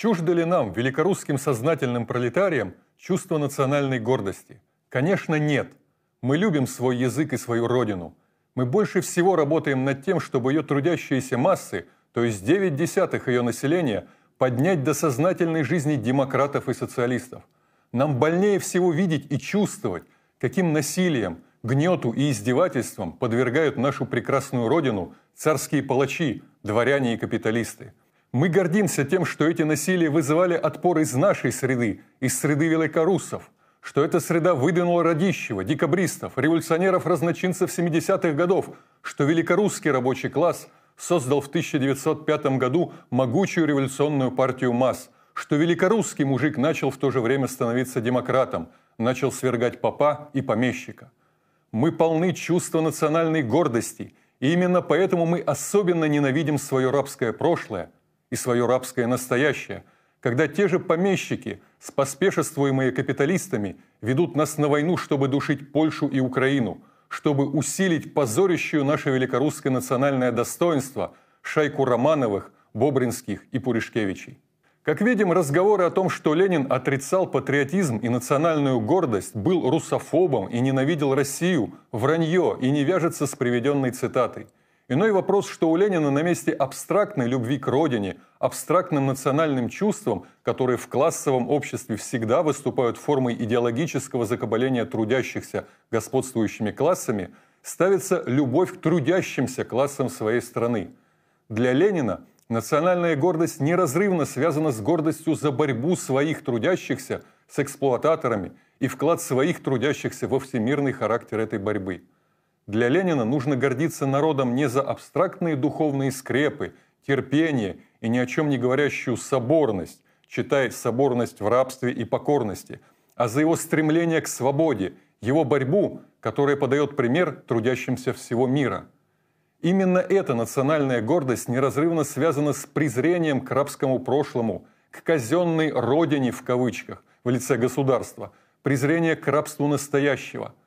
Чуждо ли нам, великорусским сознательным пролетариям, чувство национальной гордости? Конечно, нет. Мы любим свой язык и свою родину. Мы больше всего работаем над тем, чтобы ее трудящиеся массы, то есть 9 десятых ее населения, поднять до сознательной жизни демократов и социалистов. Нам больнее всего видеть и чувствовать, каким насилием, гнету и издевательствам подвергают нашу прекрасную родину царские палачи, дворяне и капиталисты. Мы гордимся тем, что эти насилия вызывали отпор из нашей среды, из среды великорусов, что эта среда выдвинула Радищева, декабристов, революционеров-разночинцев 70-х годов, что великорусский рабочий класс создал в 1905 году могучую революционную партию масс, что великорусский мужик начал в то же время становиться демократом, начал свергать попа и помещика. Мы полны чувства национальной гордости, и именно поэтому мы особенно ненавидим свое рабское прошлое – и свое рабское настоящее, когда те же помещики, споспешествуемые капиталистами, ведут нас на войну, чтобы душить Польшу и Украину, чтобы усилить позорящую наше великорусское национальное достоинство шайку Романовых, Бобринских и Пуришкевичей. Как видим, разговоры о том, что Ленин отрицал патриотизм и национальную гордость, был русофобом и ненавидел Россию, вранье и не вяжется с приведенной цитатой – Иной вопрос, что у Ленина на месте абстрактной любви к родине, абстрактным национальным чувствам, которые в классовом обществе всегда выступают формой идеологического закабаления трудящихся господствующими классами, ставится любовь к трудящимся классам своей страны. Для Ленина национальная гордость неразрывно связана с гордостью за борьбу своих трудящихся с эксплуататорами и вклад своих трудящихся во всемирный характер этой борьбы – для Ленина нужно гордиться народом не за абстрактные духовные скрепы, терпение и ни о чем не говорящую соборность, читай соборность в рабстве и покорности, а за его стремление к свободе, его борьбу, которая подает пример трудящимся всего мира. Именно эта национальная гордость неразрывно связана с презрением к рабскому прошлому, к казенной «родине» в кавычках в лице государства, презрение к рабству настоящего –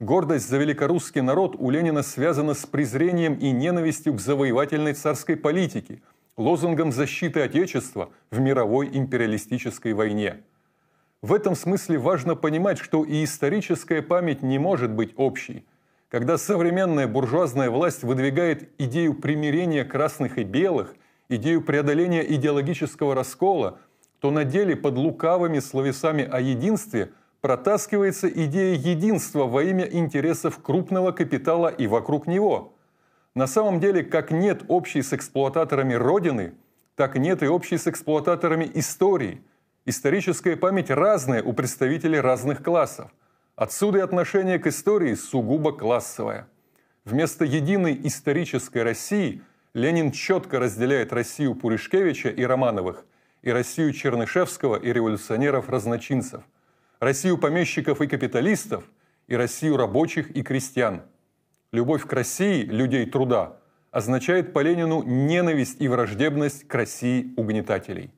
Гордость за великорусский народ у Ленина связана с презрением и ненавистью к завоевательной царской политике, лозунгом защиты Отечества в мировой империалистической войне. В этом смысле важно понимать, что и историческая память не может быть общей. Когда современная буржуазная власть выдвигает идею примирения красных и белых, идею преодоления идеологического раскола, то на деле под лукавыми словесами о единстве – протаскивается идея единства во имя интересов крупного капитала и вокруг него. На самом деле, как нет общей с эксплуататорами Родины, так нет и общей с эксплуататорами истории. Историческая память разная у представителей разных классов. Отсюда и отношение к истории сугубо классовое. Вместо единой исторической России Ленин четко разделяет Россию Пуришкевича и Романовых и Россию Чернышевского и революционеров-разночинцев – Россию помещиков и капиталистов и Россию рабочих и крестьян. Любовь к России людей труда означает по Ленину ненависть и враждебность к России угнетателей.